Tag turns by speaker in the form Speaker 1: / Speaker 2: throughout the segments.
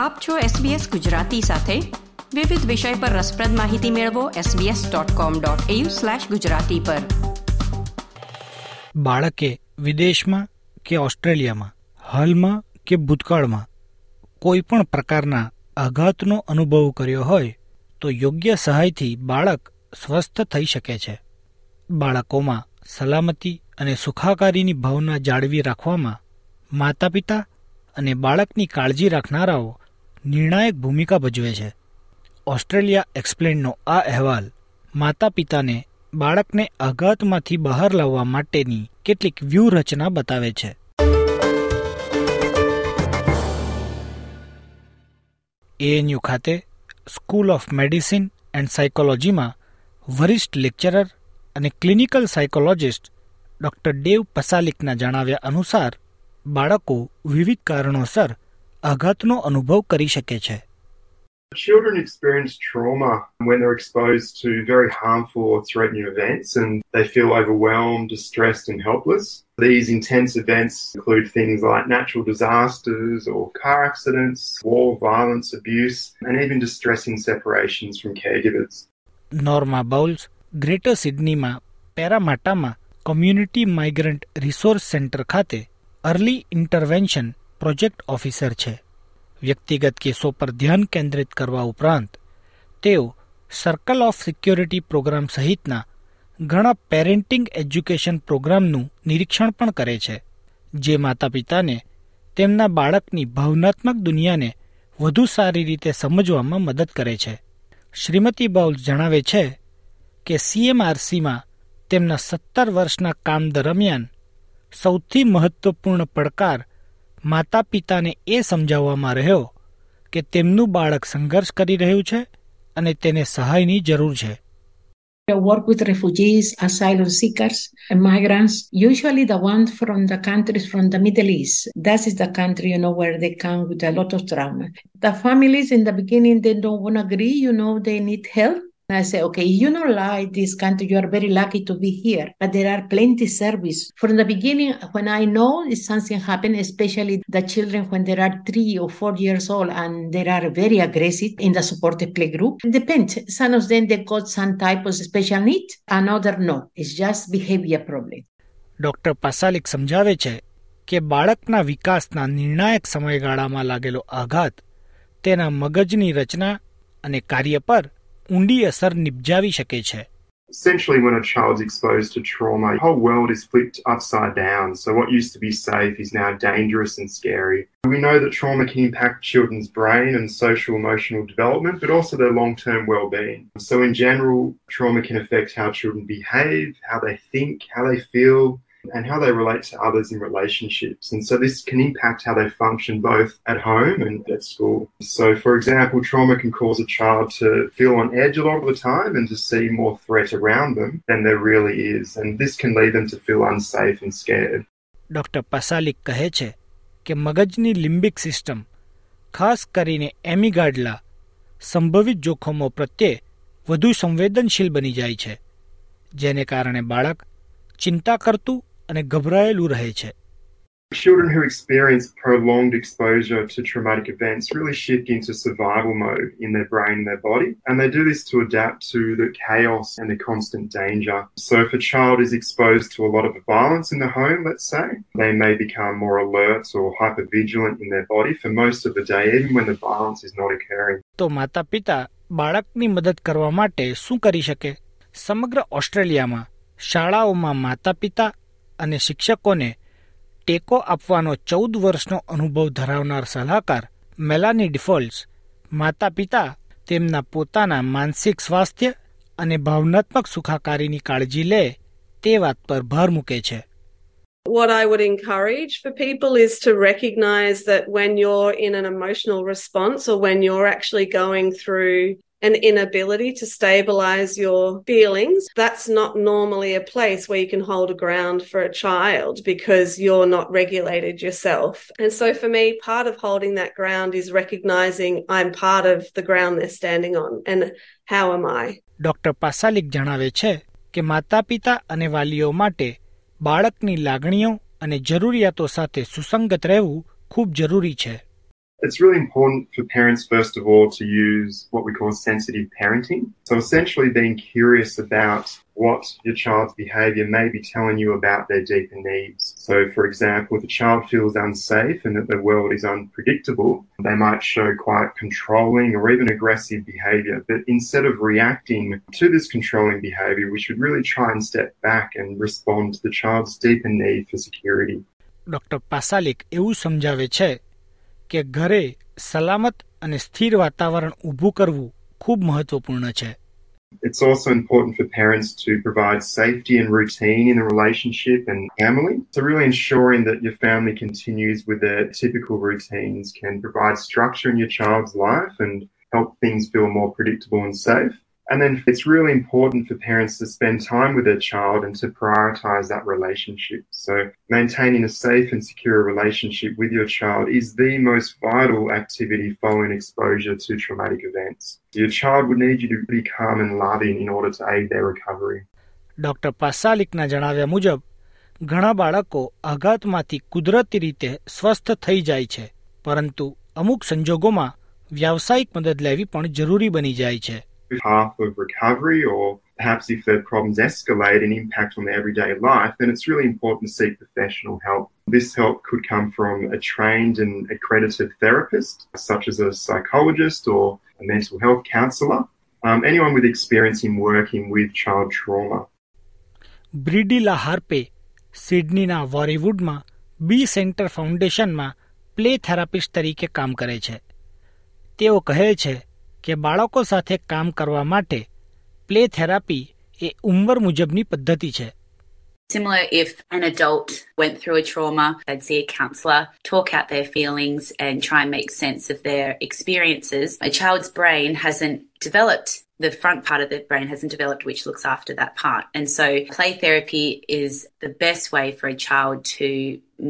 Speaker 1: આપ છો SBS ગુજરાતી સાથે. વિવિધ વિષય પર રસપ્રદ માહિતી મેળવો sbs.com.au/gujarati પર.
Speaker 2: બાળકે વિદેશમાં કે ઓસ્ટ્રેલિયામાં, હાલમાં કે ભૂતકાળમાં કોઈ પણ પ્રકારના આઘાતનો અનુભવ કર્યો હોય, તો યોગ્ય સહાયથી બાળક સ્વસ્થ થઈ શકે છે. બાળકોમાં સલામતી અને સુખાકારીની ભાવના જાળવી રાખવામાં માતા પિતા અને બાળકની કાળજી રાખનારાઓ નિર્ણાયક ભૂમિકા ભજવે છે. ઓસ્ટ્રેલિયા એક્સપ્લેનનો આ અહેવાલ માતા પિતાને બાળકને આઘાતમાંથી બહાર લાવવા માટેની કેટલીક વ્યૂહરચના બતાવે છે. એએનયુ ખાતે સ્કૂલ ઓફ મેડિસિન એન્ડ સાયકોલોજીમાં વરિષ્ઠ લેક્ચરર અને ક્લિનિકલ સાયકોલોજિસ્ટ ડોક્ટર ડેવ પસાલિકના જણાવ્યા અનુસાર બાળકો વિવિધ કારણોસર આઘાતનો અનુભવ કરી શકે છે
Speaker 3: Children experience trauma when they're exposed to very harmful or threatening events and they feel overwhelmed, distressed, and helpless. These intense events include things like natural disasters or car accidents, war, violence, abuse, and even distressing separations from caregivers.
Speaker 2: Norma bowls greater સિડનીમાં પેરામાટામાં community migrant resource centre ખાતે early intervention Project officer છે. વ્યક્તિગત કેસો પર ધ્યાન કેન્દ્રિત કરવા ઉપરાંત, તેઓ સર્કલ ઓફ સિક્યોરિટી પ્રોગ્રામ સહિતના ઘણા પેરેન્ટિંગ એજ્યુકેશન પ્રોગ્રામનું નિરીક્ષણ પણ કરે છે, જે માતા પિતાને તેમના બાળકની ભાવનાત્મક દુનિયાને વધુ સારી રીતે સમજવામાં મદદ કરે છે. શ્રીમતી બાઉલ જણાવે છે કે સીએમઆરસીમાં તેમના સત્તર વર્ષના કામ દરમિયાન સૌથી મહત્વપૂર્ણ પડકાર માતા પિતાને એ સમજાવવામાં રહ્યો કે તેમનું બાળક સંઘર્ષ કરી રહ્યું છે અને તેને સહાયની જરૂર છે
Speaker 4: I work with refugees, asylum seekers, and migrants, usually the ones from the countries from the Middle East. That is the country, you know, where they come with a lot of trauma. The families in the beginning, they don't want to agree, you know, they need help. And I say, okay, you know, like this country, you are very lucky to be here, but there are plenty service. From the beginning, when I know if something happened, especially the children when they are three or four years old and they are very aggressive in the supported play group, it depends. Some of them, they got some type of special need, another no. It's just behavior problem.
Speaker 2: Doctor Pasalic સમજાવે છે કે બાળકના વિકાસના નિર્ણાયક સમયગાળામાં લાગેલો આઘાત તેના મગજની રચના અને કાર્ય પર ઊંડી અસર નિપજાવી શકે છે
Speaker 3: Essentially, when a child's exposed to trauma, the whole world is flipped upside down. So, what used to be safe is now dangerous and scary. We know that trauma can impact children's brain and social emotional development, but also their long term well being. So, in general, trauma can affect how children behave, how they think, how they feel, and how they relate to others in relationships. And so this can impact how they function both at home and at school. So, for example, trauma can cause a child to feel on edge a lot of the time and to see more threat around them than there really is. And this can lead them to feel unsafe and scared.
Speaker 2: Doctor પસાલિક કહે છે કે મગજની limbic system ખાસ કરીને એમિગાડલા સંભવિત જોખમો પ્રત્યે વધુ સંવેદનશીલ બની જાય છે જેને કારણે બાળક ચિંતા કરતું અને ગભરાયેલું રહે છે
Speaker 3: Children who experience prolonged exposure to traumatic events really shift into survival mode in their brain and their body, and they do this to adapt to the chaos and the constant danger. So, if a child is exposed to a lot of violence in the home, let's say, they may become more alert or hypervigilant in their body for most of the day, even when the violence is not occurring.
Speaker 2: તો માતા પિતા બાળકની મદદ કરવા માટે શું કરી શકે સમગ્ર ઓસ્ટ્રેલિયામાં શાળાઓમાં માતા પિતા અને શિક્ષકોને ટેકો આપવાનો ચૌદ વર્ષનો અનુભવ ધરાવનાર સલાહકાર મેલાની ડિફોલ્ટ્સ માતા પિતા તેમના પોતાના માનસિક સ્વાસ્થ્ય અને ભાવનાત્મક સુખાકારીની કાળજી લે તે વાત પર ભાર મૂકે છે.
Speaker 5: What I would encourage for people is to recognize that when you're in an emotional response or when you're actually going through an inability to stabilize your feelings, that's not normally a place where you can hold a ground for a child because you're not regulated yourself. And so for me, part of holding that ground is recognizing I'm part of the ground they're standing on and how am I?
Speaker 2: Doctor Pasalic જણાવે છે કે માતા પિતા અને વાલીઓ માટે બાળકની લાગણીઓ અને જરૂરિયાતો સાથે સુસંગત રહેવું ખૂબ જરૂરી છે.
Speaker 3: It's really important for parents, first of all, to use what we call sensitive parenting. So essentially being curious about what your child's behavior may be telling you about their deeper needs. So, for example, if a child feels unsafe and that the world is unpredictable, they might show quite controlling or even aggressive behavior. But instead of reacting to this controlling behavior, we should really try and step back and respond to the child's deeper need for security.
Speaker 2: Doctor પાસાલિક એવું સમજાવે છે કે ઘરે સલામત અને સ્થિર વાતાવરણ ઊભું કરવું ખૂબ મહત્વપૂર્ણ છે
Speaker 3: It's also important for parents to provide safety and routine in the relationship and family. So, really ensuring that your family continues with their typical routines can provide structure in your child's life and help things feel more predictable and safe. And then it's really important for parents to spend time with their child and to prioritize that relationship. So, maintaining a safe and secure relationship with your child is the most vital activity following exposure to traumatic events. Your child would need you to be calm and loving in order to aid their recovery.
Speaker 2: Doctor પાસાલિકના જણાવ્યા મુજબ ઘણા બાળકો આઘાતમાંથી કુદરતી રીતે સ્વસ્થ થઈ જાય છે પરંતુ અમુક સંજોગોમાં વ્યાવસાયિક મદદ લેવી પણ જરૂરી બની જાય છે
Speaker 3: path of recovery, or perhaps if their problems escalate and impact on their everyday life, then it's really important to seek professional help. This help could come from a trained and accredited therapist, such as a psychologist or a mental health counsellor, um, anyone with experience in working with child trauma.
Speaker 2: બ્રિડીલા હાર્પે સિડનીના વોરીવુડમાં બી centre ફાઉન્ડેશનમાં play therapist તરીકે કામ કરે છે તેઓ કહે છે કે બાળકો સાથે કામ કરવા માટે પ્લે થેરાપી એ ઉંમર મુજબની પદ્ધતિ છે
Speaker 6: Similar if an adult went through a trauma, they'd see a counsellor, talk out their feelings, and try and make sense of their experiences. A child's brain hasn't developed, the front part of the brain hasn't developed, which looks after that part. And so, play therapy is the best way for a child to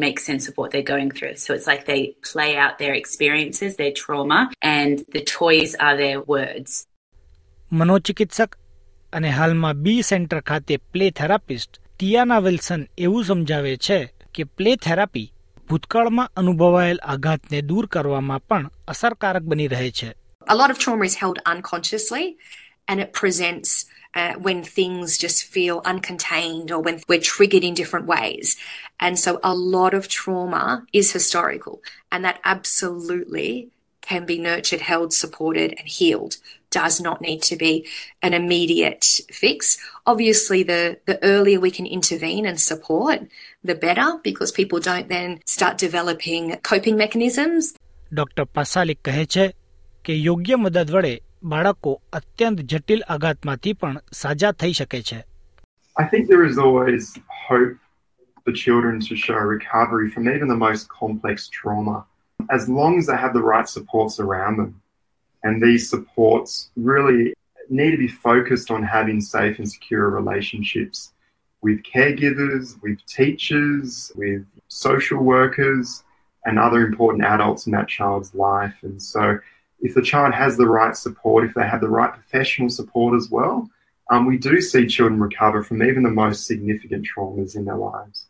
Speaker 6: make sense of what they're going through. So, it's like they play out their experiences, their trauma, and the toys are their words.
Speaker 2: મનોચિકિત્સક અને હાલમાં બી centre ખાતે play therapist Tiana Wilson એવું સમજાવે છે કે play therapy ભૂતકાળમાં અનુભવાયેલ આઘાતને દૂર કરવામાં પણ અસરકારક બની રહે છે
Speaker 7: A lot of trauma is held unconsciously and it presents uh, when things just feel uncontained or when we're triggered in different ways. And so a lot of trauma is historical and that absolutely can be nurtured, held, supported, and healed. Does not need to be an immediate fix. Obviously, the, the earlier we can intervene and support, the better, because people don't then start developing coping mechanisms.
Speaker 2: Doctor પાસાલિક કહે છે કે યોગ્ય મદદ વડે બાળકો અત્યંત જટિલ આઘાતમાંથી પણ સાજા થઈ શકે છે
Speaker 3: I think there is always hope for children to show recovery from even the most complex trauma, as long as they have the right supports around them. And these supports really need to be focused on having safe and secure relationships with caregivers, with teachers, with social workers, and other important adults in that child's life. And so, if the child has the right support, if they have the right professional support as well, um, we do see children recover from even the most significant traumas in their lives.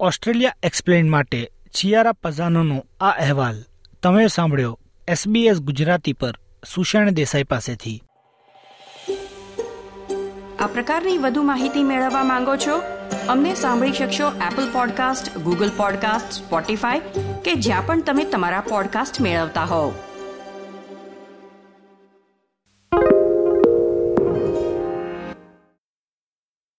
Speaker 2: Australia explain માટે Chiara પઝાનોનો આ અહેવાલ તમે સાંભળ્યો SBS Gujarati પર સુષેણ દેસાઈ પાસેથી
Speaker 1: આ પ્રકારની વધુ માહિતી મેળવવા માંગો છો અમને સાંભળી શકશો Apple podcast Google podcast Spotify કે જ્યાં પણ તમે તમારા પોડકાસ્ટ મેળવતા હોવ